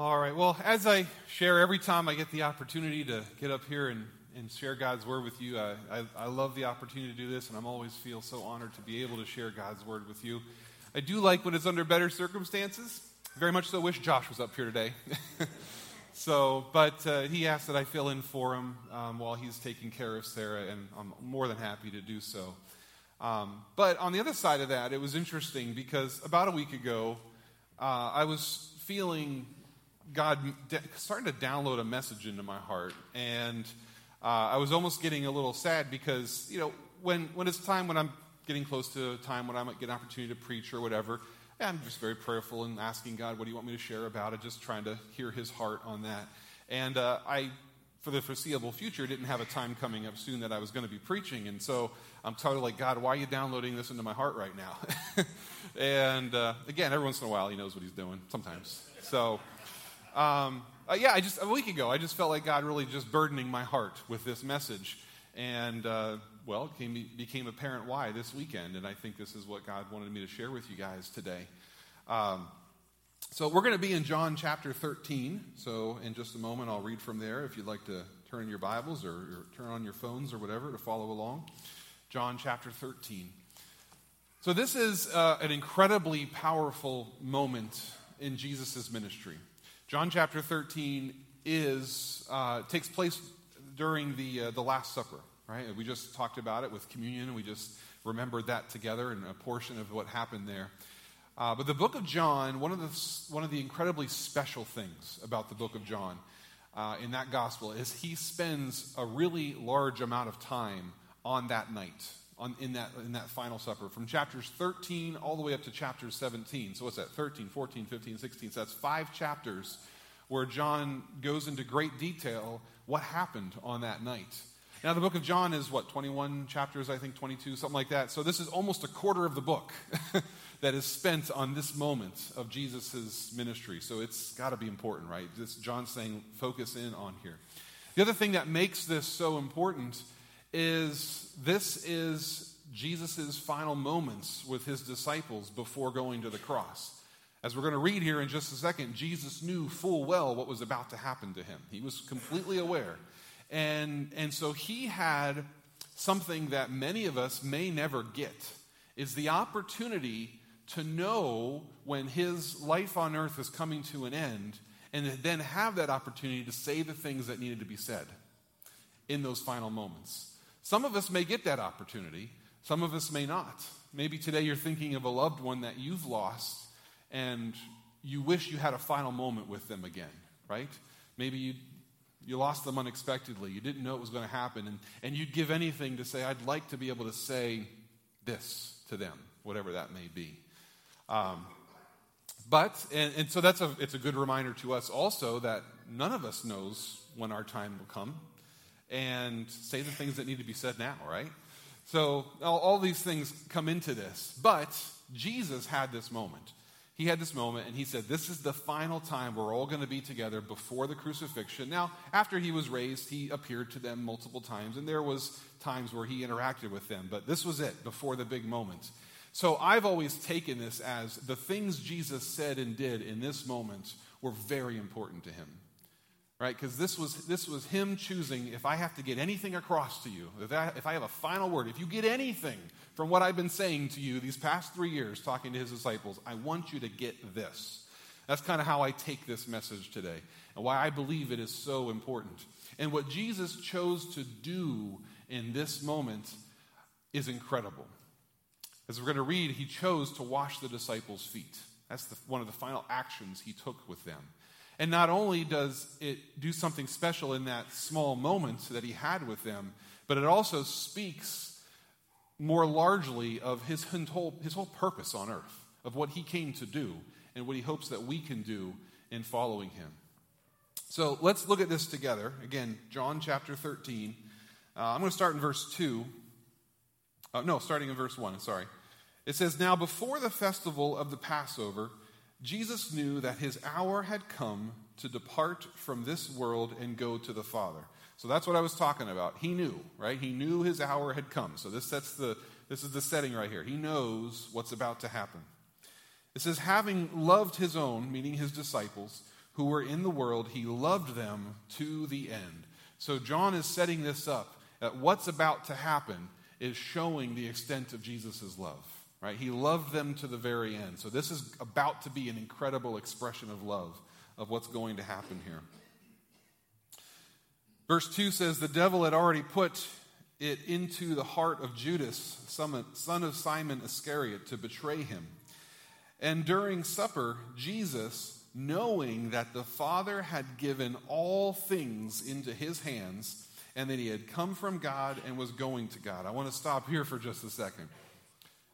All right. Well, as I share every time I get the opportunity to get up here and, and share God's word with you, I, I, I love the opportunity to do this, and I'm always feel so honored to be able to share God's word with you. I do like when it's under better circumstances. Very much so wish Josh was up here today. so, but uh, he asked that I fill in for him um, while he's taking care of Sarah, and I'm more than happy to do so. Um, but on the other side of that, it was interesting because about a week ago, uh, I was feeling God starting to download a message into my heart. And uh, I was almost getting a little sad because, you know, when, when it's time when I'm getting close to a time when I might get an opportunity to preach or whatever, I'm just very prayerful and asking God, what do you want me to share about it? Just trying to hear his heart on that. And uh, I, for the foreseeable future, didn't have a time coming up soon that I was going to be preaching. And so I'm totally like, God, why are you downloading this into my heart right now? and uh, again, every once in a while, he knows what he's doing, sometimes. So, um, uh, yeah, I just a week ago, I just felt like God really just burdening my heart with this message, and uh, well, it came, became apparent why this weekend, and I think this is what God wanted me to share with you guys today. Um, so we're going to be in John chapter 13. So in just a moment, I'll read from there. If you'd like to turn in your Bibles or, or turn on your phones or whatever to follow along, John chapter 13. So this is uh, an incredibly powerful moment in Jesus' ministry. John chapter 13 is, uh, takes place during the, uh, the Last Supper, right? We just talked about it with communion. and We just remembered that together and a portion of what happened there. Uh, but the book of John, one of the, one of the incredibly special things about the book of John uh, in that gospel is he spends a really large amount of time on that night, on, in, that, in that final supper, from chapters 13 all the way up to chapter 17. So what's that? 13, 14, 15, 16. So that's five chapters where John goes into great detail what happened on that night. Now, the book of John is what, 21 chapters, I think, 22, something like that. So this is almost a quarter of the book that is spent on this moment of Jesus' ministry. So it's got to be important, right? This John's saying, focus in on here. The other thing that makes this so important is this is Jesus' final moments with his disciples before going to the cross. As we're going to read here in just a second, Jesus knew full well what was about to happen to him. He was completely aware. And, and so he had something that many of us may never get is the opportunity to know when his life on earth is coming to an end and then have that opportunity to say the things that needed to be said in those final moments. Some of us may get that opportunity, some of us may not. Maybe today you're thinking of a loved one that you've lost and you wish you had a final moment with them again, right? Maybe you, you lost them unexpectedly. You didn't know it was going to happen. And, and you'd give anything to say, I'd like to be able to say this to them, whatever that may be. Um, but, and, and so that's a, it's a good reminder to us also that none of us knows when our time will come and say the things that need to be said now, right? So all, all these things come into this. But Jesus had this moment. He had this moment and he said, This is the final time we're all going to be together before the crucifixion. Now, after he was raised, he appeared to them multiple times, and there was times where he interacted with them, but this was it before the big moment. So I've always taken this as the things Jesus said and did in this moment were very important to him right? Because this was, this was him choosing if I have to get anything across to you, if I, if I have a final word, if you get anything from what I've been saying to you these past three years talking to his disciples, I want you to get this. That's kind of how I take this message today and why I believe it is so important. And what Jesus chose to do in this moment is incredible. As we're going to read, he chose to wash the disciples' feet. That's the, one of the final actions he took with them. And not only does it do something special in that small moment that he had with them, but it also speaks more largely of his whole, his whole purpose on earth, of what he came to do and what he hopes that we can do in following him. So let's look at this together. Again, John chapter 13. Uh, I'm going to start in verse 2. Uh, no, starting in verse 1, sorry. It says, Now before the festival of the Passover, Jesus knew that his hour had come to depart from this world and go to the Father. So that's what I was talking about. He knew, right? He knew his hour had come. So this sets the this is the setting right here. He knows what's about to happen. It says, having loved his own, meaning his disciples, who were in the world, he loved them to the end. So John is setting this up that what's about to happen is showing the extent of Jesus' love. Right? He loved them to the very end. So this is about to be an incredible expression of love of what's going to happen here. Verse 2 says, The devil had already put it into the heart of Judas, son of Simon Iscariot, to betray him. And during supper, Jesus, knowing that the Father had given all things into his hands, and that he had come from God and was going to God. I want to stop here for just a second.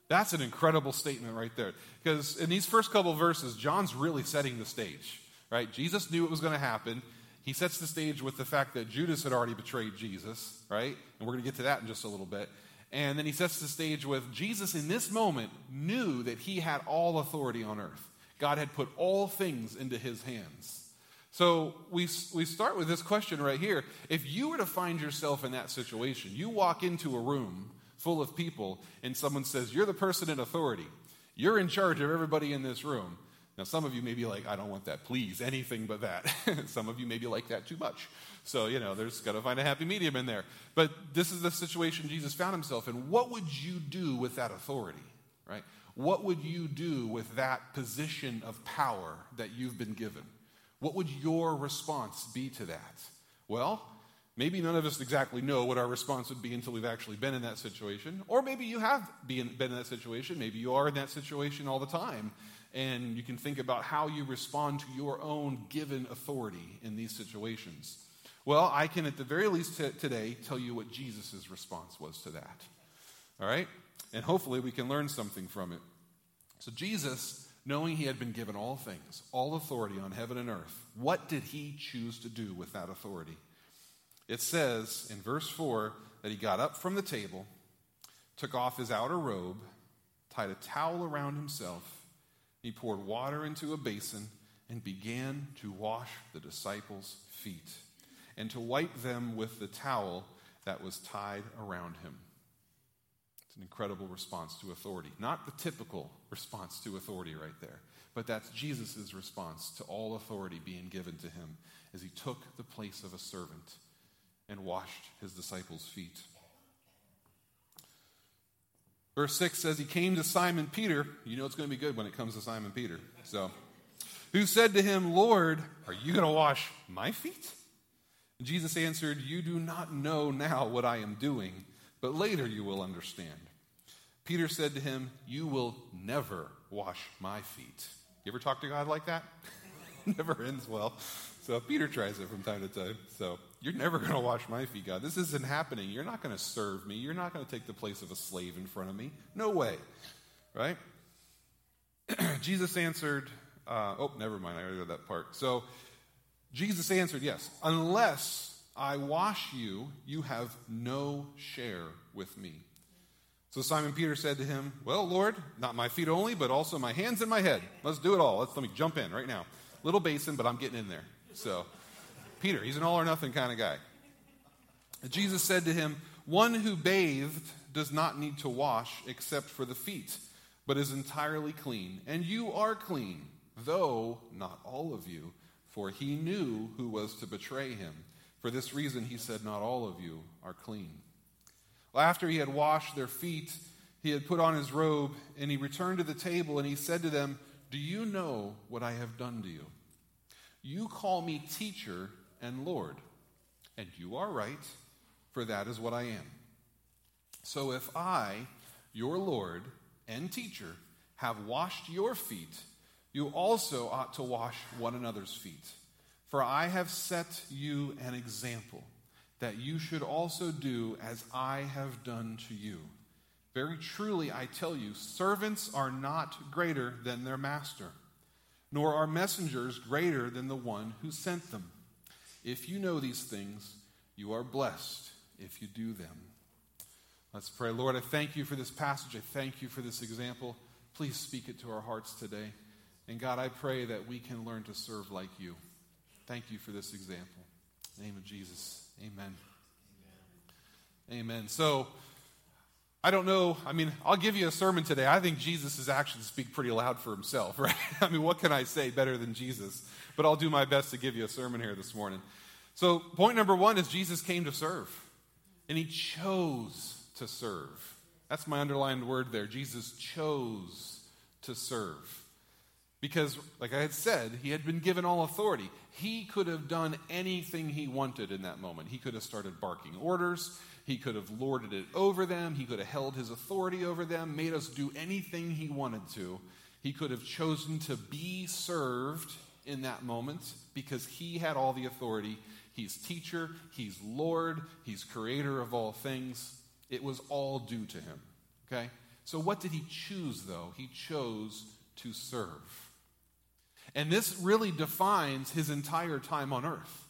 That's an incredible statement right there. Because in these first couple verses, John's really setting the stage, right? Jesus knew it was going to happen. He sets the stage with the fact that Judas had already betrayed Jesus, right? And we're going to get to that in just a little bit. And then he sets the stage with Jesus in this moment knew that he had all authority on earth. God had put all things into his hands. So we, we start with this question right here. If you were to find yourself in that situation, you walk into a room full of people and someone says, You're the person in authority, you're in charge of everybody in this room. Now, some of you may be like, I don't want that, please, anything but that. some of you may be like that too much. So, you know, there's got to find a happy medium in there. But this is the situation Jesus found himself in. What would you do with that authority, right? What would you do with that position of power that you've been given? What would your response be to that? Well, maybe none of us exactly know what our response would be until we've actually been in that situation. Or maybe you have been, in that situation. Maybe you are in that situation all the time. And you can think about how you respond to your own given authority in these situations. Well, I can at the very least t- today tell you what Jesus' response was to that. All right? And hopefully we can learn something from it. So, Jesus, knowing he had been given all things, all authority on heaven and earth, what did he choose to do with that authority? It says in verse 4 that he got up from the table, took off his outer robe, tied a towel around himself, he poured water into a basin and began to wash the disciples' feet and to wipe them with the towel that was tied around him. It's an incredible response to authority. Not the typical response to authority right there, but that's Jesus' response to all authority being given to him as he took the place of a servant and washed his disciples' feet. Verse 6 says, He came to Simon Peter. You know it's going to be good when it comes to Simon Peter. So, who said to him, Lord, are you going to wash my feet? Jesus answered, You do not know now what I am doing, but later you will understand. Peter said to him, You will never wash my feet. You ever talk to God like that? never ends well. So Peter tries it from time to time. So you're never going to wash my feet, God. This isn't happening. You're not going to serve me. You're not going to take the place of a slave in front of me. No way. Right? Jesus answered, uh, oh, never mind. I already read that part. So Jesus answered, Yes, unless I wash you, you have no share with me. So Simon Peter said to him, Well, Lord, not my feet only, but also my hands and my head. Let's do it all. Let's let me jump in right now. Little basin, but I'm getting in there. So, Peter, he's an all or nothing kind of guy. Jesus said to him, One who bathed does not need to wash except for the feet, but is entirely clean. And you are clean, though not all of you for he knew who was to betray him. For this reason, he said, Not all of you are clean. Well, after he had washed their feet, he had put on his robe, and he returned to the table, and he said to them, Do you know what I have done to you? You call me teacher and Lord, and you are right, for that is what I am. So if I, your Lord and teacher, have washed your feet, you also ought to wash one another's feet. For I have set you an example that you should also do as I have done to you. Very truly, I tell you, servants are not greater than their master, nor are messengers greater than the one who sent them. If you know these things, you are blessed if you do them. Let's pray. Lord, I thank you for this passage. I thank you for this example. Please speak it to our hearts today. And God, I pray that we can learn to serve like you. Thank you for this example. In the name of Jesus. Amen. Amen. Amen. So, I don't know. I mean, I'll give you a sermon today. I think Jesus' actions speak pretty loud for himself, right? I mean, what can I say better than Jesus? But I'll do my best to give you a sermon here this morning. So, point number one is Jesus came to serve, and he chose to serve. That's my underlined word there. Jesus chose to serve. Because, like I had said, he had been given all authority. He could have done anything he wanted in that moment. He could have started barking orders. He could have lorded it over them. He could have held his authority over them, made us do anything he wanted to. He could have chosen to be served in that moment because he had all the authority. He's teacher, he's Lord, he's creator of all things. It was all due to him. Okay? So, what did he choose, though? He chose to serve. And this really defines his entire time on earth.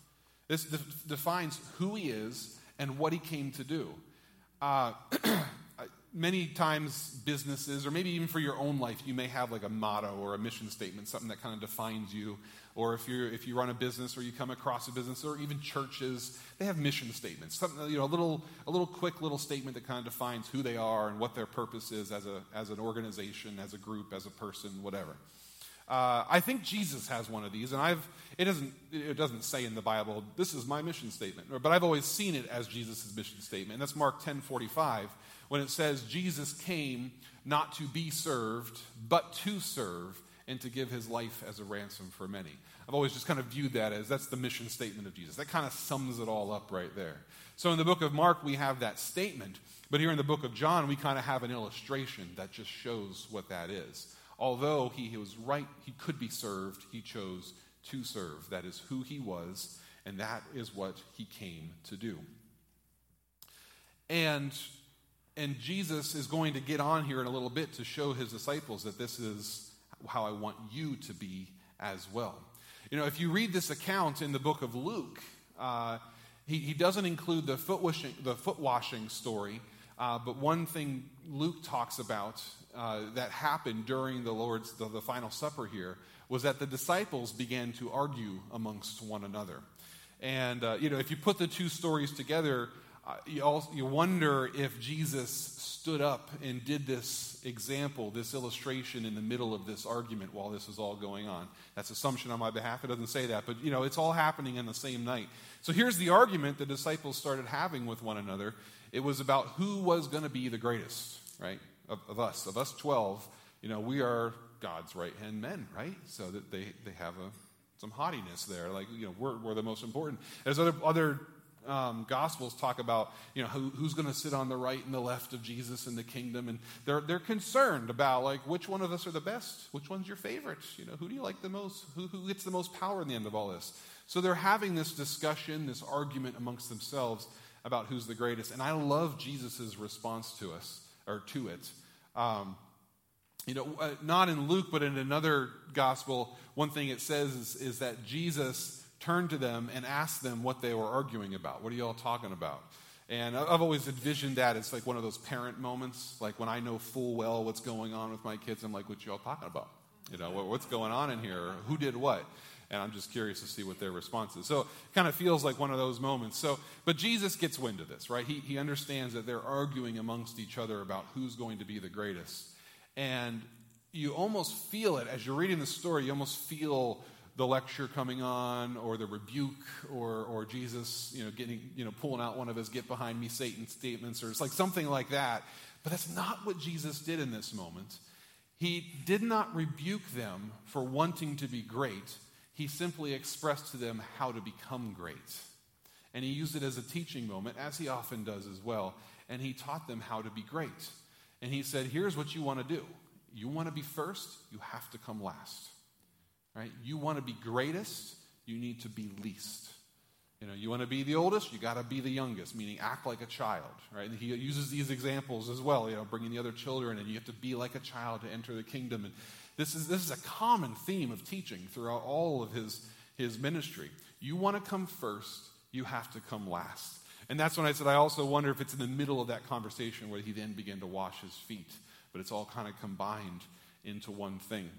This de- defines who he is and what he came to do. Uh, many times, businesses, or maybe even for your own life, you may have like a motto or a mission statement, something that kind of defines you. Or if, you're, if you run a business or you come across a business, or even churches, they have mission statements. Something, you know, a little, a little quick little statement that kind of defines who they are and what their purpose is as, a, as an organization, as a group, as a person, whatever. Uh, I think Jesus has one of these, and I've it doesn't it doesn't say in the Bible this is my mission statement, but I've always seen it as Jesus' mission statement. And that's Mark ten forty five when it says Jesus came not to be served, but to serve and to give his life as a ransom for many. I've always just kind of viewed that as that's the mission statement of Jesus. That kind of sums it all up right there. So in the book of Mark, we have that statement, but here in the book of John, we kind of have an illustration that just shows what that is. Although he was right, he could be served, he chose to serve. That is who he was, and that is what he came to do. And and Jesus is going to get on here in a little bit to show his disciples that this is how I want you to be as well. You know, if you read this account in the book of Luke, uh, he, he doesn't include the foot washing, the foot washing story, uh, but one thing Luke talks about uh, that happened during the Lord's the, the final supper here was that the disciples began to argue amongst one another. And uh, you know, if you put the two stories together, uh, you, also, you wonder if Jesus stood up and did this example, this illustration in the middle of this argument while this is all going on. That's assumption on my behalf. It doesn't say that, but you know, it's all happening in the same night. So here's the argument the disciples started having with one another. It was about who was going to be the greatest, right? Of, of us, of us 12, you know, we are God's right hand men, right? So that they, they have a, some haughtiness there. Like, you know, we're, we're the most important. There's other, other um, gospels talk about, you know, who, who's going to sit on the right and the left of Jesus in the kingdom. And they're, they're concerned about, like, which one of us are the best? Which one's your favorite? You know, who do you like the most? Who, who gets the most power in the end of all this? So they're having this discussion, this argument amongst themselves about who's the greatest. And I love Jesus' response to us or to it. Um, you know, uh, not in Luke, but in another gospel, one thing it says is, is that Jesus turned to them and asked them what they were arguing about. What are you all talking about? And I've always envisioned that it's like one of those parent moments, like when I know full well what's going on with my kids, I'm like, what you all talking about? You know, what's going on in here? Who did what? And I'm just curious to see what their response is. So it kind of feels like one of those moments. So, but Jesus gets wind of this, right? He, he understands that they're arguing amongst each other about who's going to be the greatest. And you almost feel it as you're reading the story, you almost feel the lecture coming on or the rebuke or, or Jesus, you know, getting, you know, pulling out one of his get behind me Satan statements or it's like something like that. But that's not what Jesus did in this moment. He did not rebuke them for wanting to be great he simply expressed to them how to become great. And he used it as a teaching moment, as he often does as well. And he taught them how to be great. And he said, Here's what you want to do. You want to be first, you have to come last. Right? You want to be greatest, you need to be least. You know, you want to be the oldest, you got to be the youngest, meaning act like a child, right? And he uses these examples as well, you know, bringing the other children, and you have to be like a child to enter the kingdom. And this is, this is a common theme of teaching throughout all of his, his ministry. You want to come first, you have to come last. And that's when I said, I also wonder if it's in the middle of that conversation where he then began to wash his feet. But it's all kind of combined into one thing.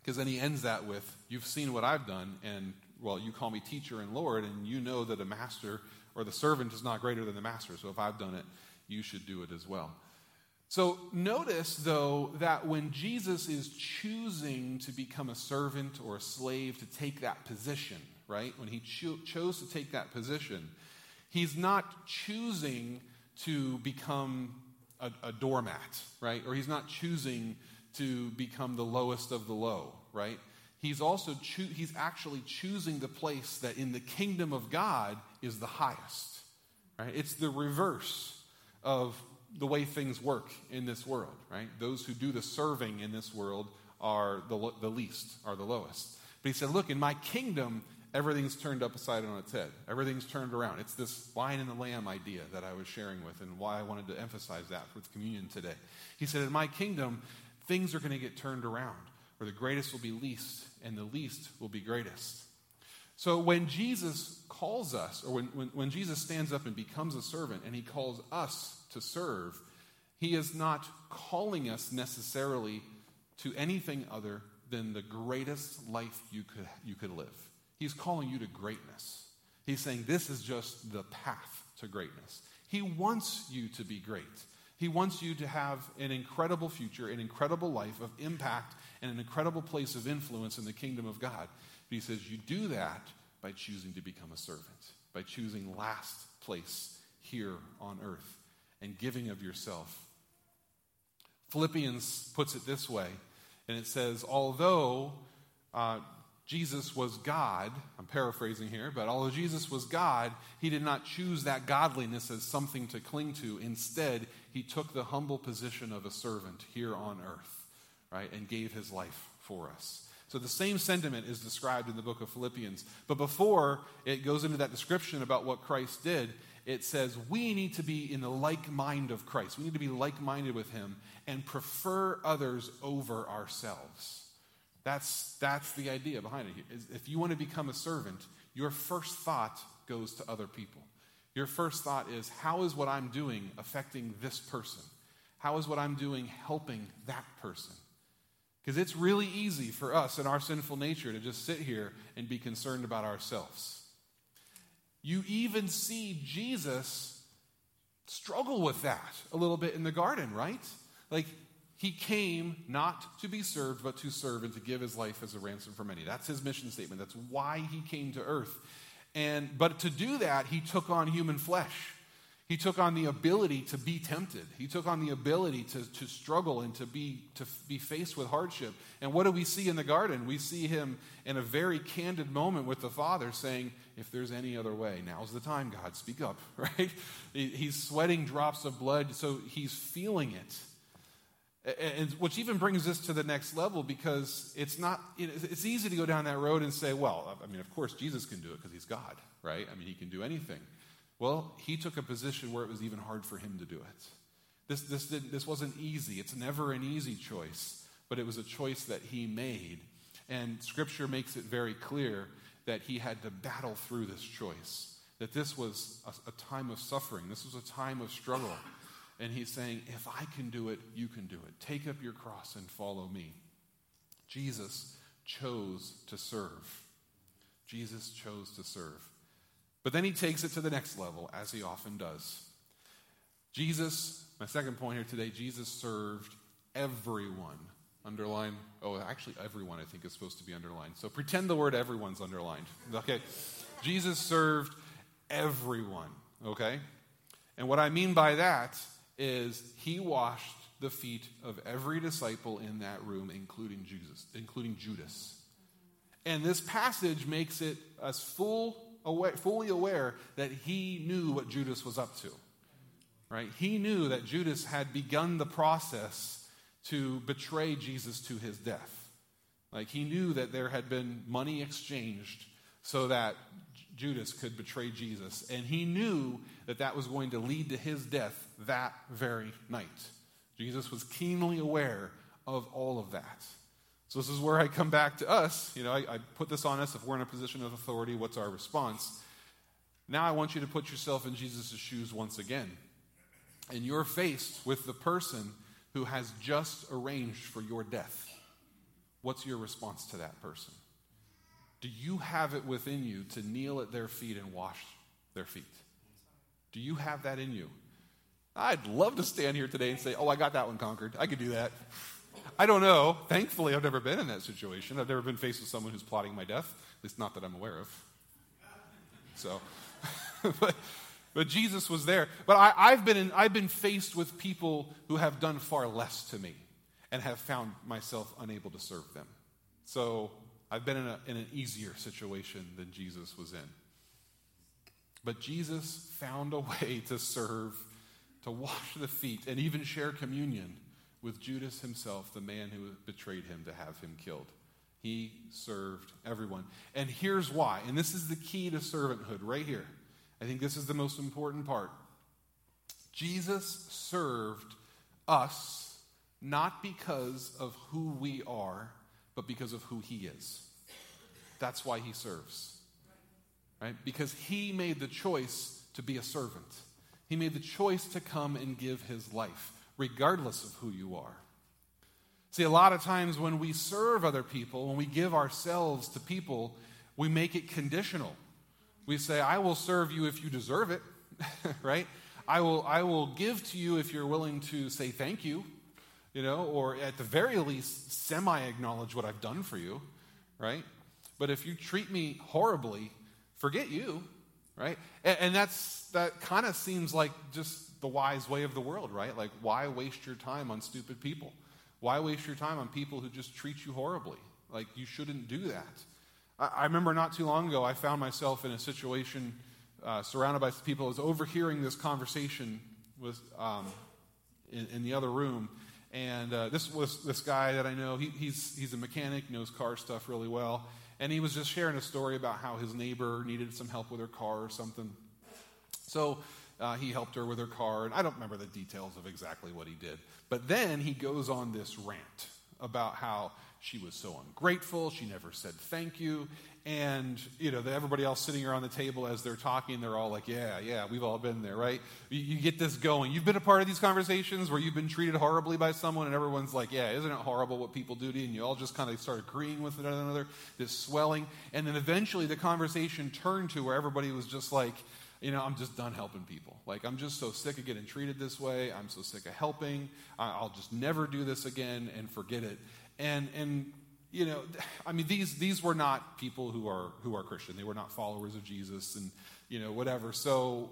Because then he ends that with, You've seen what I've done, and, well, you call me teacher and Lord, and you know that a master or the servant is not greater than the master. So if I've done it, you should do it as well. So notice, though, that when Jesus is choosing to become a servant or a slave to take that position, right? When he cho- chose to take that position, he's not choosing to become a, a doormat, right? Or he's not choosing to become the lowest of the low, right? He's also cho- he's actually choosing the place that in the kingdom of God is the highest. Right? It's the reverse of the way things work in this world, right? Those who do the serving in this world are the, the least, are the lowest. But he said, Look, in my kingdom, everything's turned upside on its head. Everything's turned around. It's this lion and the lamb idea that I was sharing with and why I wanted to emphasize that with communion today. He said, In my kingdom, things are going to get turned around, where the greatest will be least and the least will be greatest. So when Jesus calls us, or when, when, when Jesus stands up and becomes a servant and he calls us to serve, he is not calling us necessarily to anything other than the greatest life you could, you could live. He's calling you to greatness. He's saying this is just the path to greatness. He wants you to be great. He wants you to have an incredible future, an incredible life of impact, and an incredible place of influence in the kingdom of God. But he says you do that by choosing to become a servant, by choosing last place here on earth and giving of yourself. Philippians puts it this way, and it says, although uh, Jesus was God, I'm paraphrasing here, but although Jesus was God, he did not choose that godliness as something to cling to. Instead, he took the humble position of a servant here on earth, right, and gave his life for us. So the same sentiment is described in the book of Philippians. But before it goes into that description about what Christ did, it says we need to be in the like mind of Christ. We need to be like minded with him and prefer others over ourselves. That's, that's the idea behind it. If you want to become a servant, your first thought goes to other people. Your first thought is, how is what I'm doing affecting this person? How is what I'm doing helping that person? Because it's really easy for us in our sinful nature to just sit here and be concerned about ourselves. You even see Jesus struggle with that a little bit in the garden, right? Like, he came not to be served, but to serve and to give his life as a ransom for many. That's his mission statement. That's why he came to earth. And but to do that, he took on human flesh. He took on the ability to be tempted. He took on the ability to, to struggle and to be, to be faced with hardship. And what do we see in the garden? We see him in a very candid moment with the Father saying, If there's any other way, now's the time, God, speak up, right? He's sweating drops of blood, so he's feeling it. And which even brings us to the next level because it's not, it's easy to go down that road and say, well, I mean, of course, Jesus can do it because he's God, right? I mean, he can do anything. Well, he took a position where it was even hard for him to do it. This, this, this wasn't easy. It's never an easy choice, but it was a choice that he made. And scripture makes it very clear that he had to battle through this choice, that this was a, a time of suffering, this was a time of struggle. And he's saying, if I can do it, you can do it. Take up your cross and follow me. Jesus chose to serve. Jesus chose to serve. But then he takes it to the next level, as he often does. Jesus, my second point here today, Jesus served everyone. Underline, oh, actually, everyone I think is supposed to be underlined. So pretend the word everyone's underlined. Okay? Jesus served everyone, okay? And what I mean by that is he washed the feet of every disciple in that room, including Jesus, including Judas. And this passage makes it us full aware, fully aware that he knew what Judas was up to. Right? He knew that Judas had begun the process to betray Jesus to his death. Like he knew that there had been money exchanged so that Judas could betray Jesus. And he knew that that was going to lead to his death that very night. Jesus was keenly aware of all of that. So, this is where I come back to us. You know, I, I put this on us. If we're in a position of authority, what's our response? Now, I want you to put yourself in Jesus' shoes once again. And you're faced with the person who has just arranged for your death. What's your response to that person? Do you have it within you to kneel at their feet and wash their feet? Do you have that in you? I'd love to stand here today and say, oh, I got that one conquered. I could do that. I don't know. Thankfully, I've never been in that situation. I've never been faced with someone who's plotting my death, at least not that I'm aware of. So, but, but Jesus was there. But I, have been in, I've been faced with people who have done far less to me and have found myself unable to serve them. So I've been in, a, in an easier situation than Jesus was in. But Jesus found a way to serve, to wash the feet, and even share communion with Judas himself, the man who betrayed him to have him killed. He served everyone. And here's why. And this is the key to servanthood right here. I think this is the most important part. Jesus served us not because of who we are, but because of who he is. That's why he serves. Right? Because he made the choice to be a servant. He made the choice to come and give his life regardless of who you are. See, a lot of times when we serve other people, when we give ourselves to people, we make it conditional. We say, I will serve you if you deserve it, right? I will, I will give to you if you're willing to say thank you, you know, or at the very least, semi acknowledge what I've done for you, right? But if you treat me horribly, forget you, right? And, and that's, that kind of seems like just the wise way of the world, right? Like, why waste your time on stupid people? Why waste your time on people who just treat you horribly? Like, you shouldn't do that. I, remember not too long ago, I found myself in a situation uh, surrounded by people. I was overhearing this conversation with, um, in, in, the other room. And uh, this was this guy that I know. He, he's, he's a mechanic, knows car stuff really well. And he was just sharing a story about how his neighbor needed some help with her car or something. So uh, he helped her with her car, and I don't remember the details of exactly what he did. But then he goes on this rant about how she was so ungrateful, she never said thank you, and you know everybody else sitting around the table as they're talking, they're all like, "Yeah, yeah, we've all been there, right?" You, you get this going. You've been a part of these conversations where you've been treated horribly by someone, and everyone's like, "Yeah, isn't it horrible what people do to you?" And you all just kind of start agreeing with one another, this swelling, and then eventually the conversation turned to where everybody was just like you know, I'm just done helping people. Like, I'm just so sick of getting treated this way. I'm so sick of helping. I'll just never do this again and forget it. And, and you know, I mean, these, these were not people who are, who are Christian. They were not followers of Jesus and, you know, whatever. So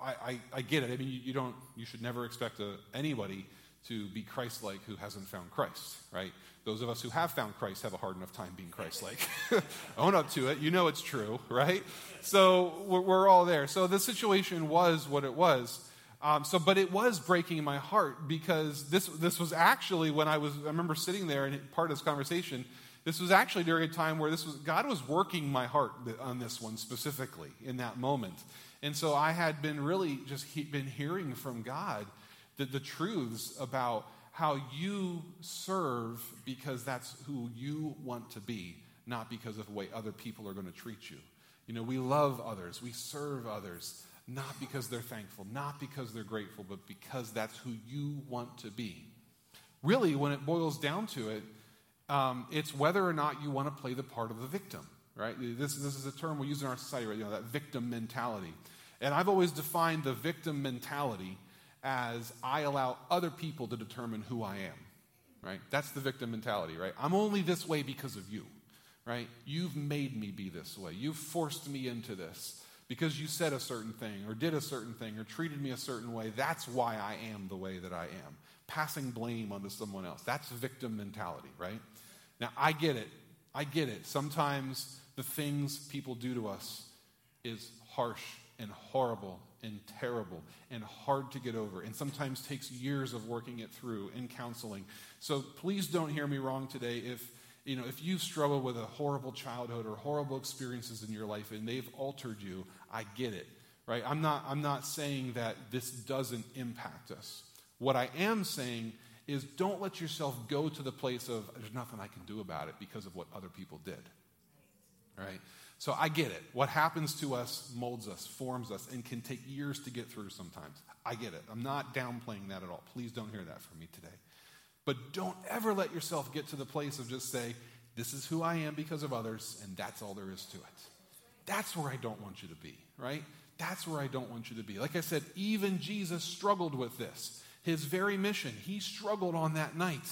I, I, I get it. I mean, you, you, don't, you should never expect a, anybody to be Christ like who hasn't found Christ, right? Those of us who have found Christ have a hard enough time being Christ like. Own up to it. You know it's true, right? So we're, we're, all there. So the situation was what it was. Um, so, but it was breaking my heart because this, this was actually when I was, I remember sitting there and part of this conversation, this was actually during a time where this was, God was working my heart on this one specifically in that moment. And so I had been really just he, been hearing from God the, the truths about how you serve because that's who you want to be, not because of the way other people are going to treat you. You know, we love others, we serve others, not because they're thankful, not because they're grateful, but because that's who you want to be. Really, when it boils down to it, um, it's whether or not you want to play the part of the victim, right? This, this is a term we use in our society, right? You know, that victim mentality. And I've always defined the victim mentality as I allow other people to determine who I am, right? That's the victim mentality, right? I'm only this way because of you, right? You've made me be this way. You've forced me into this because you said a certain thing or did a certain thing or treated me a certain way. That's why I am the way that I am. Passing blame onto someone else. That's victim mentality, right? Now, I get it. I get it. Sometimes the things people do to us is harsh and horrible and terrible and hard to get over and sometimes takes years of working it through in counseling. So please don't hear me wrong today if you know if you've struggled with a horrible childhood or horrible experiences in your life and they've altered you, I get it. Right? I'm not I'm not saying that this doesn't impact us. What I am saying is don't let yourself go to the place of there's nothing I can do about it because of what other people did. Right? So I get it. What happens to us molds us, forms us, and can take years to get through sometimes. I get it. I'm not downplaying that at all. Please don't hear that from me today. But don't ever let yourself get to the place of just say, this is who I am because of others, and that's all there is to it. That's where I don't want you to be, right? That's where I don't want you to be. Like I said, even Jesus struggled with this. His very mission, he struggled on that night,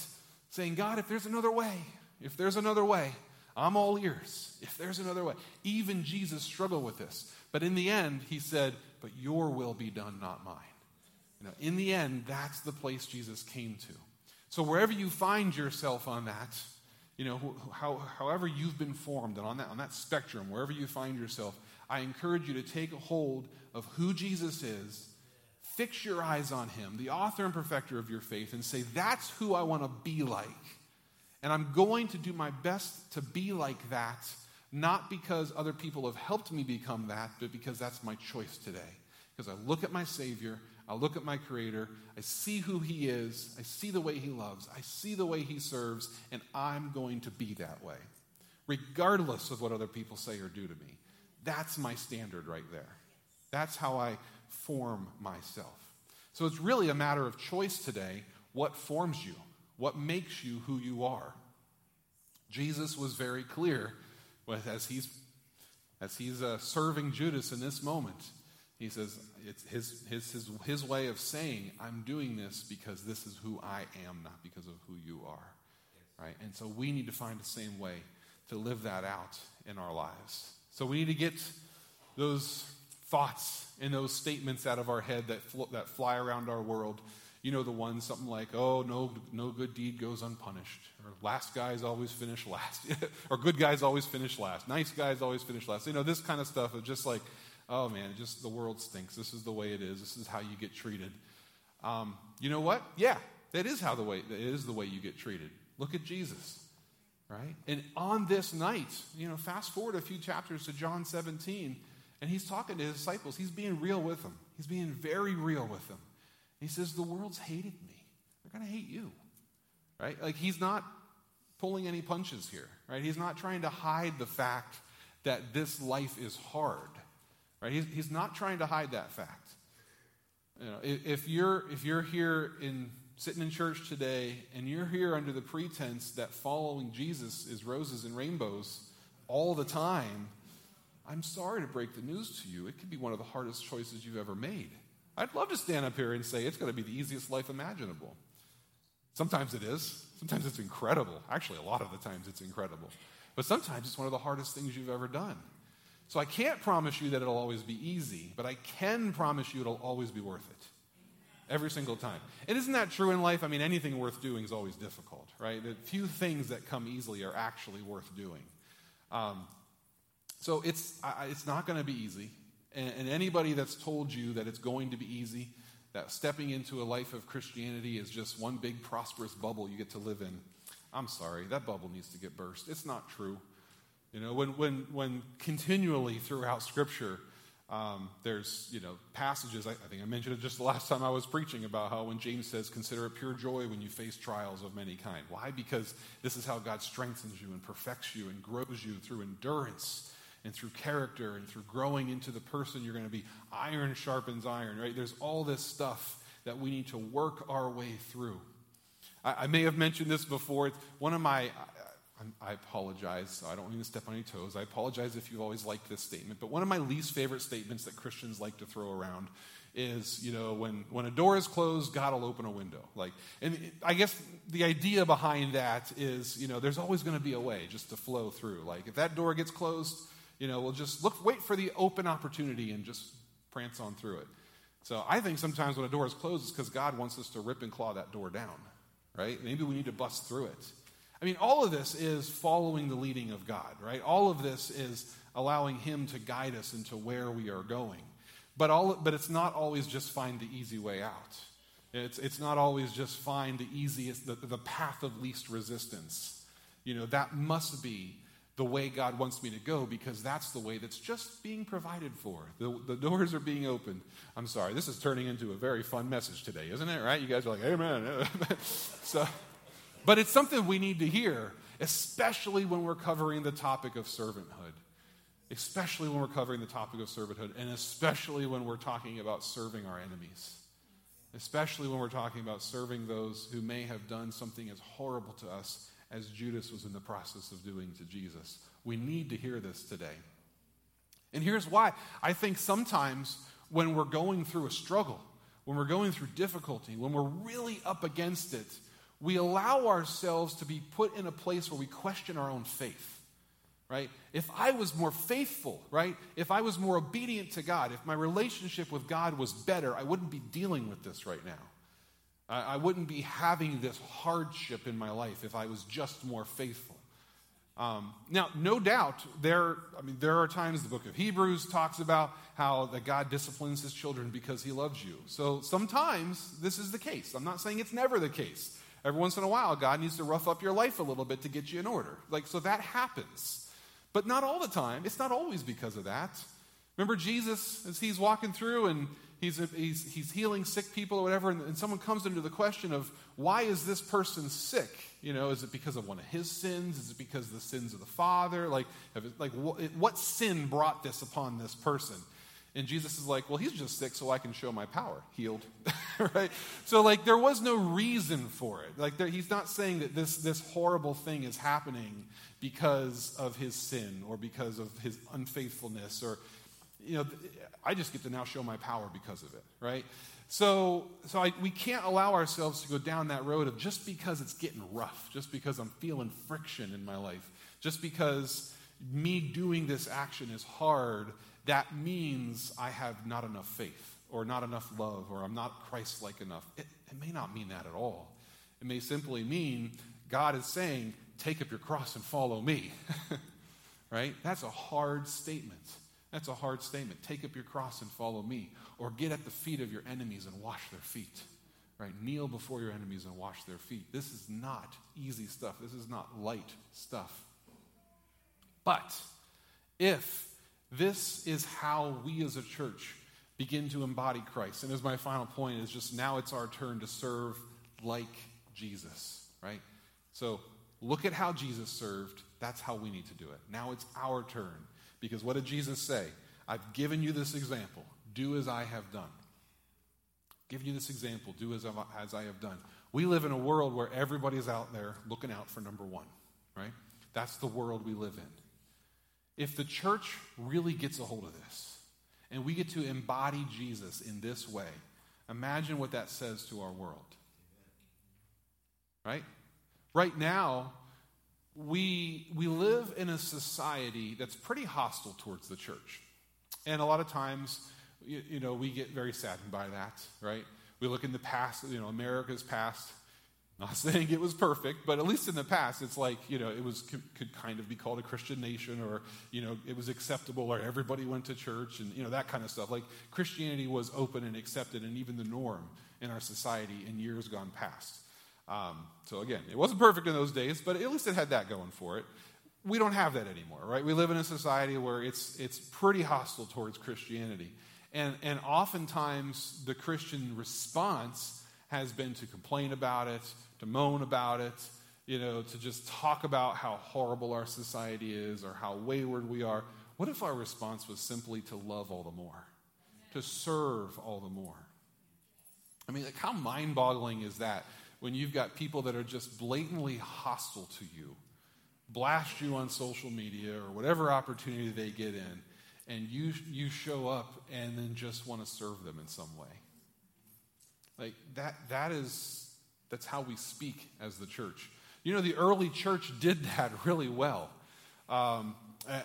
saying, God, if there's another way, if there's another way, I'm all ears. If there's another way. Even Jesus struggled with this. But in the end, he said, But your will be done, not mine. You know, in the end, that's the place Jesus came to. So wherever you find yourself on that, you know, how, however you've been formed, and on that, on that spectrum, wherever you find yourself, I encourage you to take a hold of who Jesus is, fix your eyes on him, the author and perfecter of your faith, and say, That's who I want to be like. And I'm going to do my best to be like that, not because other people have helped me become that, but because that's my choice today. Because I look at my Savior, I look at my Creator, I see who He is, I see the way He loves, I see the way He serves, and I'm going to be that way, regardless of what other people say or do to me. That's my standard right there. That's how I form myself. So it's really a matter of choice today what forms you. What makes you who you are? Jesus was very clear with, as he's, as he's uh, serving Judas in this moment. He says, it's his, his, his, his way of saying, I'm doing this because this is who I am, not because of who you are. Right? And so we need to find the same way to live that out in our lives. So we need to get those thoughts and those statements out of our head that, fl- that fly around our world you know the one something like oh no no good deed goes unpunished or last guys always finish last or good guys always finish last nice guys always finish last you know this kind of stuff is just like oh man just the world stinks. This is the way it is. This is how you get treated. Um, you know what? Yeah that is how the way it is the way you get treated. Look at jesus right? And on this night you know fast forward a few chapters to john 17 and he's talking to his disciples. He's being real with them. He's being very real with them he says, The world's hated me. They're going to hate you. Right? Like, he's not pulling any punches here. Right? He's not trying to hide the fact that this life is hard. Right? He's, he's not trying to hide that fact. You know, if, if you're, if you're here in sitting in church today and you're here under the pretense that following Jesus is roses and rainbows all the time, I'm sorry to break the news to you. It could be one of the hardest choices you've ever made. I'd love to stand up here and say it's going to be the easiest life imaginable. Sometimes it is. Sometimes it's incredible. Actually, a lot of the times it's incredible. But sometimes it's one of the hardest things you've ever done. So I can't promise you that it'll always be easy, but I can promise you it'll always be worth it. Every single time. And isn't that true in life? I mean, anything worth doing is always difficult, right? The few things that come easily are actually worth doing. Um, so it's, I, it's not going to be easy. And, and anybody that's told you that it's going to be easy, that stepping into a life of Christianity is just one big prosperous bubble you get to live in, I'm sorry, that bubble needs to get burst. It's not true. You know, when, when, when continually throughout Scripture, um, there's, you know, passages, I, I, think I mentioned it just the last time I was preaching about how when James says, consider it pure joy when you face trials of many kind. Why? Because this is how God strengthens you and perfects you and grows you through endurance and through character and through growing into the person you're going to be. Iron sharpens iron, right? There's all this stuff that we need to work our way through. I, I may have mentioned this before. It's one of my, I, I apologize, I don't mean to step on any toes. I apologize if you've always liked this statement, but one of my least favorite statements that Christians like to throw around is you know when when a door is closed god will open a window like and i guess the idea behind that is you know there's always going to be a way just to flow through like if that door gets closed you know, we'll just look, wait for the open opportunity and just prance on through it. So I think sometimes when a door is closed, it's because God wants us to rip and claw that door down, right? Maybe we need to bust through it. I mean, all of this is following the leading of God, right? All of this is allowing Him to guide us into where we are going. But, all, but it's not always just find the easy way out. It's, it's not always just find the easiest, the, the path of least resistance. You know, that must be the way God wants me to go because that's the way that's just being provided for. The, the doors are being opened. I'm sorry, this is turning into a very fun message today, isn't it? Right? You guys are like, amen. so, but it's something we need to hear, especially when we're covering the topic of servanthood. Especially when we're covering the topic of servanthood, and especially when we're talking about serving our enemies. Especially when we're talking about serving those who may have done something as horrible to us as Judas was in the process of doing to Jesus. We need to hear this today. And here's why I think sometimes when we're going through a struggle, when we're going through difficulty, when we're really up against it, we allow ourselves to be put in a place where we question our own faith. Right? If I was more faithful, right? If I was more obedient to God, if my relationship with God was better, I wouldn't be dealing with this right now. I, I wouldn't be having this hardship in my life if I was just more faithful. Um, now, no doubt, there, I mean, there are times the book of Hebrews talks about how that God disciplines his children because he loves you. So sometimes this is the case. I'm not saying it's never the case. Every once in a while, God needs to rough up your life a little bit to get you in order. Like, so that happens. But not all the time. It's not always because of that. Remember Jesus, as he's walking through and he's, he's, he's healing sick people or whatever, and, and someone comes into the question of why is this person sick? You know, is it because of one of his sins? Is it because of the sins of the father? Like, like what, what sin brought this upon this person? And Jesus is like, well, he's just sick so I can show my power. Healed. right? So, like, there was no reason for it. Like, there, he's not saying that this, this horrible thing is happening because of his sin or because of his unfaithfulness or, you know, I just get to now show my power because of it, right? So, so I, we can't allow ourselves to go down that road of just because it's getting rough, just because I'm feeling friction in my life, just because me doing this action is hard, that means I have not enough faith or not enough love or I'm not Christ like enough. It, it may not mean that at all. It may simply mean God is saying, take up your cross and follow me. right? That's a hard statement. That's a hard statement. Take up your cross and follow me. Or get at the feet of your enemies and wash their feet. Right? Kneel before your enemies and wash their feet. This is not easy stuff. This is not light stuff. But if this is how we as a church begin to embody Christ, and as my final point is just now it's our turn to serve like Jesus, right? So look at how Jesus served. That's how we need to do it. Now it's our turn because what did Jesus say? I've given you this example. Do as I have done. Give you this example. Do as, as I have done. We live in a world where everybody's out there looking out for number one, right? That's the world we live in. If the church really gets a hold of this and we get to embody Jesus in this way, imagine what that says to our world. Right? Right now, we, we live in a society that's pretty hostile towards the church. And a lot of times, you, you, know, we get very saddened by that, right? We look in the past, you know, America's past. Not saying it was perfect, but at least in the past, it's like, you know, it was could, could kind of be called a Christian nation or, you know, it was acceptable or everybody went to church and, you know, that kind of stuff. Like Christianity was open and accepted and even the norm in our society in years gone past. Um, so again, it wasn't perfect in those days, but at least it had that going for it. We don't have that anymore, right? We live in a society where it's, it's pretty hostile towards Christianity. And, and oftentimes the Christian response has been to complain about it, to moan about it, you know, to just talk about how horrible our society is or how wayward we are. What if our response was simply to love all the more, to serve all the more? I mean, like, how mind boggling is that? When you've got people that are just blatantly hostile to you, blast you on social media or whatever opportunity they get in, and you, you show up and then just want to serve them in some way. Like that, that is, that's how we speak as the church. You know, the early church did that really well. Um,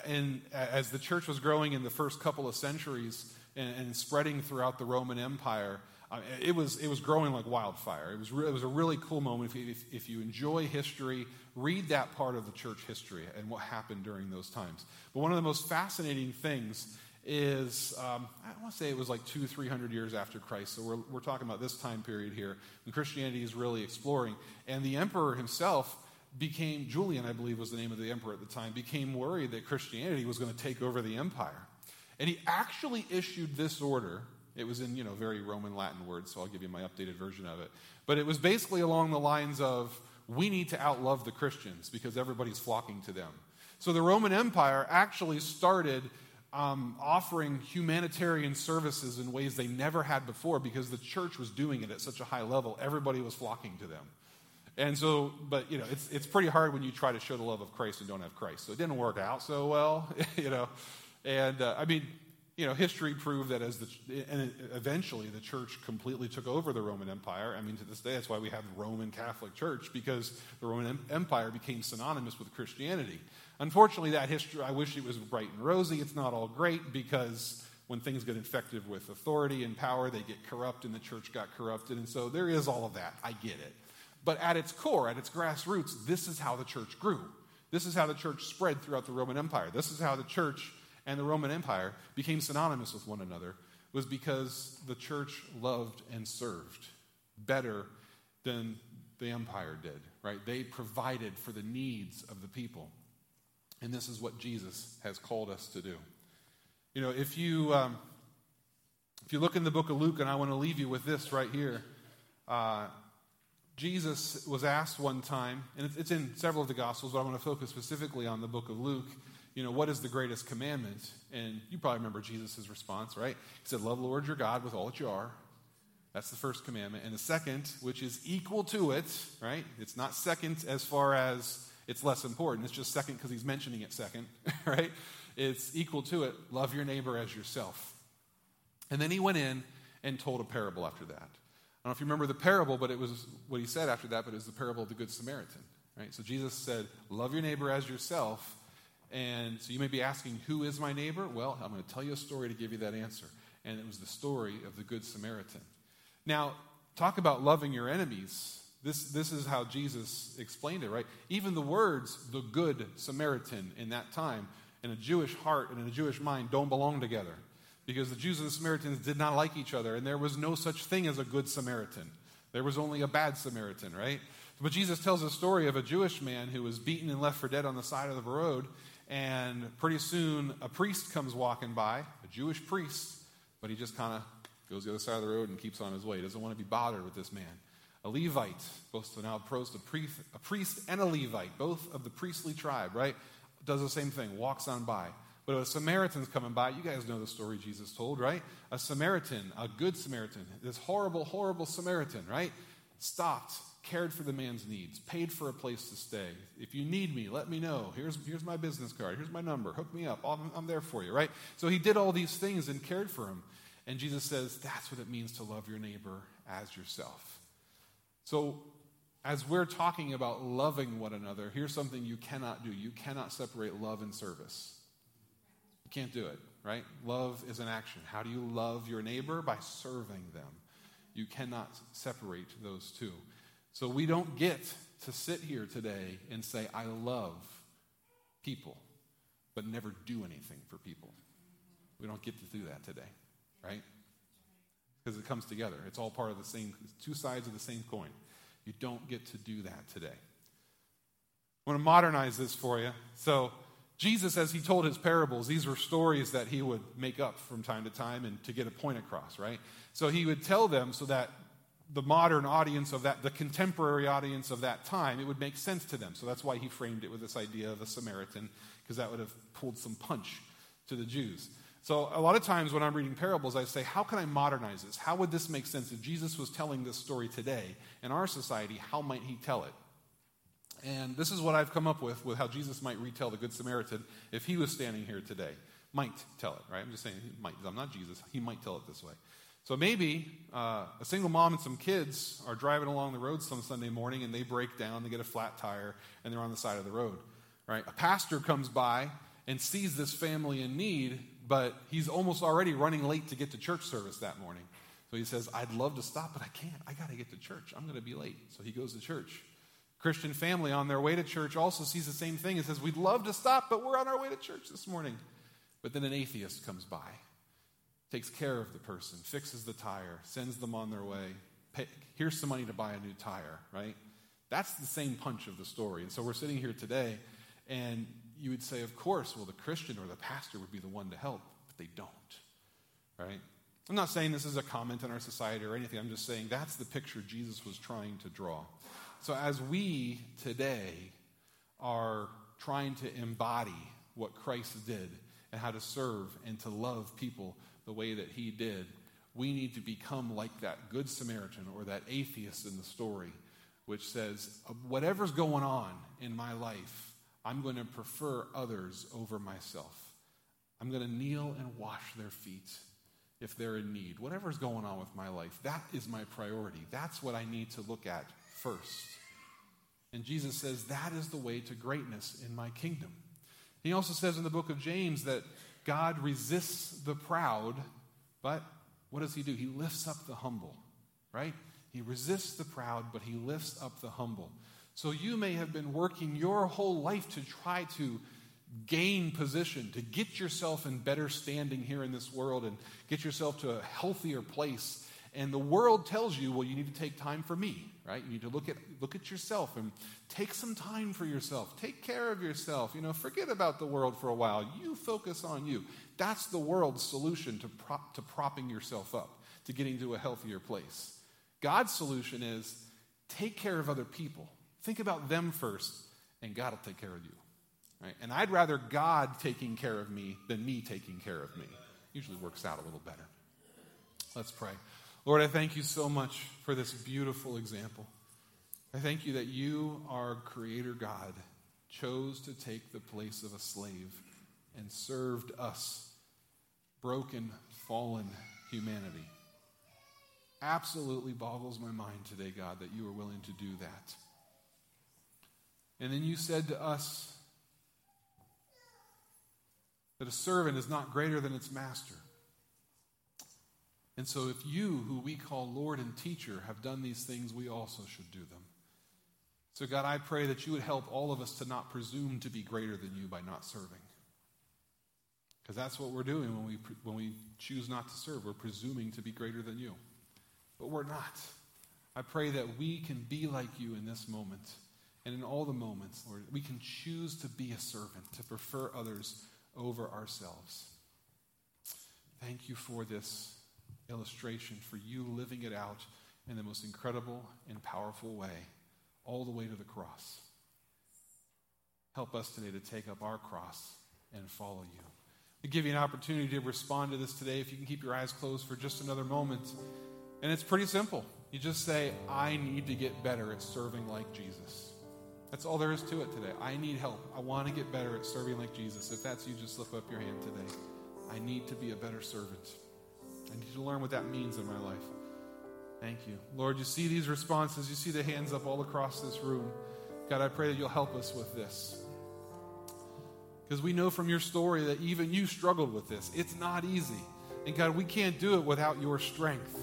and as the church was growing in the first couple of centuries and, and spreading throughout the Roman Empire, uh, it, was, it was growing like wildfire. It was, re- it was a really cool moment. If you, if, if you enjoy history, read that part of the church history and what happened during those times. But one of the most fascinating things is um, I want to say it was like two, three hundred years after Christ. So we're, we're talking about this time period here when Christianity is really exploring. And the emperor himself became, Julian, I believe was the name of the emperor at the time, became worried that Christianity was going to take over the empire. And he actually issued this order it was in, you know, very Roman Latin words, so I'll give you my updated version of it. But it was basically along the lines of we need to outlove the Christians because everybody's flocking to them. So the Roman Empire actually started um, offering humanitarian services in ways they never had before because the church was doing it at such a high level. Everybody was flocking to them. And so, but you know, it's, it's pretty hard when you try to show the love of Christ and don't have Christ. So it didn't work out so well, you know. And uh, I mean, you know, history proved that as the, and eventually the church completely took over the Roman Empire. I mean, to this day, that's why we have the Roman Catholic Church, because the Roman Empire became synonymous with Christianity. Unfortunately, that history, I wish it was bright and rosy. It's not all great because when things get infected with authority and power, they get corrupt, and the church got corrupted. And so there is all of that. I get it. But at its core, at its grassroots, this is how the church grew. This is how the church spread throughout the Roman Empire. This is how the church and the Roman Empire became synonymous with one another was because the church loved and served better than the empire did, right? They provided for the needs of the people. And this is what Jesus has called us to do. You know, if you, um, if you look in the book of Luke, and I want to leave you with this right here, uh, Jesus was asked one time, and it's in several of the Gospels, but I want to focus specifically on the book of Luke you know, what is the greatest commandment? And you probably remember Jesus' response, right? He said, Love the Lord your God with all that you are. That's the first commandment. And the second, which is equal to it, right? It's not second as far as it's less important. It's just second because he's mentioning it second, right? It's equal to it. Love your neighbor as yourself. And then he went in and told a parable after that. I don't know if you remember the parable, but it was what he said after that, but it was the parable of the Good Samaritan, right? So Jesus said, Love your neighbor as yourself. And so you may be asking, who is my neighbor? Well, I'm going to tell you a story to give you that answer. And it was the story of the Good Samaritan. Now, talk about loving your enemies. This, this is how Jesus explained it, right? Even the words, the Good Samaritan, in that time, in a Jewish heart and in a Jewish mind, don't belong together. Because the Jews and the Samaritans did not like each other, and there was no such thing as a good Samaritan. There was only a bad Samaritan, right? But Jesus tells a story of a Jewish man who was beaten and left for dead on the side of the road, and pretty soon, a priest comes walking by, a Jewish priest, but he just kind of goes the other side of the road and keeps on his way. He doesn't want to be bothered with this man. A Levite, both now opposed a priest, a priest and a Levite, both of the priestly tribe, right? Does the same thing, walks on by. But a Samaritan's coming by. You guys know the story Jesus told, right? A Samaritan, a good Samaritan, this horrible, horrible Samaritan, right? Stopped cared for the man's needs, paid for a place to stay. If you need me, let me know. Here's, here's my business card. Here's my number. Hook me up. I'm, I'm there for you, right? So he did all these things and cared for him. And Jesus says that's what it means to love your neighbor as yourself. So, as we're talking about loving one another, here's something you cannot do you cannot separate love and service. You can't do it, right? Love is an action. How do you love your neighbor? By serving them. You cannot separate those two. So we don't get to sit here today and say, I love people, but never do anything for people. We don't get to do that today, right? Because it comes together. It's all part of the same, two sides of the same coin. You don't get to do that today. I want to modernize this for you. So, Jesus, as he told his parables, these were stories that he would make up from time to time and to get a point across, right? So he would tell them so that the modern audience of that, the contemporary audience of that time, it would make sense to them. So that's why he framed it with this idea of a Samaritan, because that would have pulled some punch to the Jews. So a lot of times when I'm reading parables, I say, how can I modernize this? How would this make sense? If Jesus was telling this story today in our society, how might he tell it? And this is what I've come up with, with how Jesus might retell the Good Samaritan if he was standing here today. Might tell it, right? I'm just saying, might. I'm not Jesus. He might tell it this way. So maybe uh, a single mom and some kids are driving along the road some Sunday morning and they break down, they get a flat tire, and they're on the side of the road. Right? A pastor comes by and sees this family in need, but he's almost already running late to get to church service that morning. So he says, I'd love to stop, but I can't. I got to get to church. I'm going to be late. So he goes to church. Christian family on their way to church also sees the same thing and says, We'd love to stop, but we're on our way to church this morning. But then an atheist comes by takes care of the person, fixes the tire, sends them on their way. Here's some money to buy a new tire, right? That's the same punch of the story. And so we're sitting here today, and you would say, of course, well, the Christian or the pastor would be the one to help, but they don't, right? I'm not saying this is a comment on our society or anything. I'm just saying that's the picture Jesus was trying to draw. So as we today are trying to embody what Christ did and how to serve and to love people the way that he did, we need to become like that Good Samaritan or that atheist in the story, which says, uh, whatever's going on in my life, I'm going to prefer others over myself. I'm going to kneel and wash their feet if they're in need. Whatever's going on with my life, that is my priority. That's what I need to look at first. And Jesus says that is the way to greatness in my kingdom. He also says in the book of James that God resists the proud, but what does he do? He lifts up the humble, right? He resists the proud, but he lifts up the humble. So you may have been working your whole life to try to gain position, to get yourself in better standing here in this world and get yourself to a healthier place. And the world tells you, well, you need to take time for me, right? You need to look at, look at yourself and take some time for yourself. Take care of yourself. You know, forget about the world for a while. You focus on you. That's the world's solution to, prop, to propping yourself up, to getting to a healthier place. God's solution is take care of other people. Think about them first, and God will take care of you. Right? And I'd rather God taking care of me than me taking care of me. Usually works out a little better. Let's pray. Lord, I thank you so much for this beautiful example. I thank you that you, our Creator God, chose to take the place of a slave and served us, broken, fallen humanity. Absolutely boggles my mind today, God, that you are willing to do that. And then you said to us, that a servant is not greater than its master. And so, if you, who we call Lord and teacher, have done these things, we also should do them. So, God, I pray that you would help all of us to not presume to be greater than you by not serving. Because that's what we're doing when we, when we choose not to serve. We're presuming to be greater than you. But we're not. I pray that we can be like you in this moment and in all the moments, Lord. We can choose to be a servant, to prefer others over ourselves. Thank you for this illustration, for you living it out in the most incredible and powerful way, all the way to the cross. Help us today to take up our cross and follow you. We give you an opportunity to respond to this today. If you can keep your eyes closed for just another moment. And it's pretty simple. You just say, I need to get better at serving like Jesus. That's all there is to it today. I need help. I want to get better at serving like Jesus. If that's you, just slip up your hand today. I need to be a better servant. I need to learn what that means in my life. Thank you. Lord, you see these responses. You see the hands up all across this room. God, I pray that you'll help us with this. Because we know from your story that even you struggled with this. It's not easy. And God, we can't do it without your strength.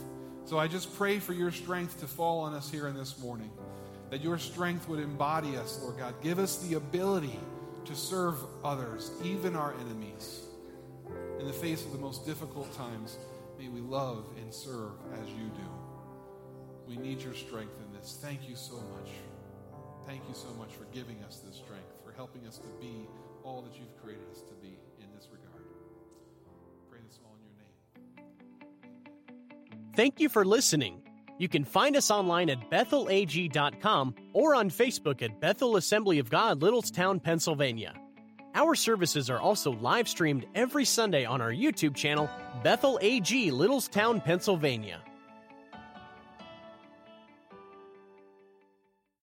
So I just pray for your strength to fall on us here in this morning that your strength would embody us, Lord God. Give us the ability to serve others, even our enemies. In the face of the most difficult times, may we love and serve as you do. We need your strength in this. Thank you so much. Thank you so much for giving us this strength, for helping us to be all that you've created us to be in this regard. Pray this all in your name. Thank you for listening. You can find us online at bethelag.com or on Facebook at Bethel Assembly of God, Littlestown, Pennsylvania. Our services are also live streamed every Sunday on our YouTube channel, Bethel AG, Littlestown, Pennsylvania.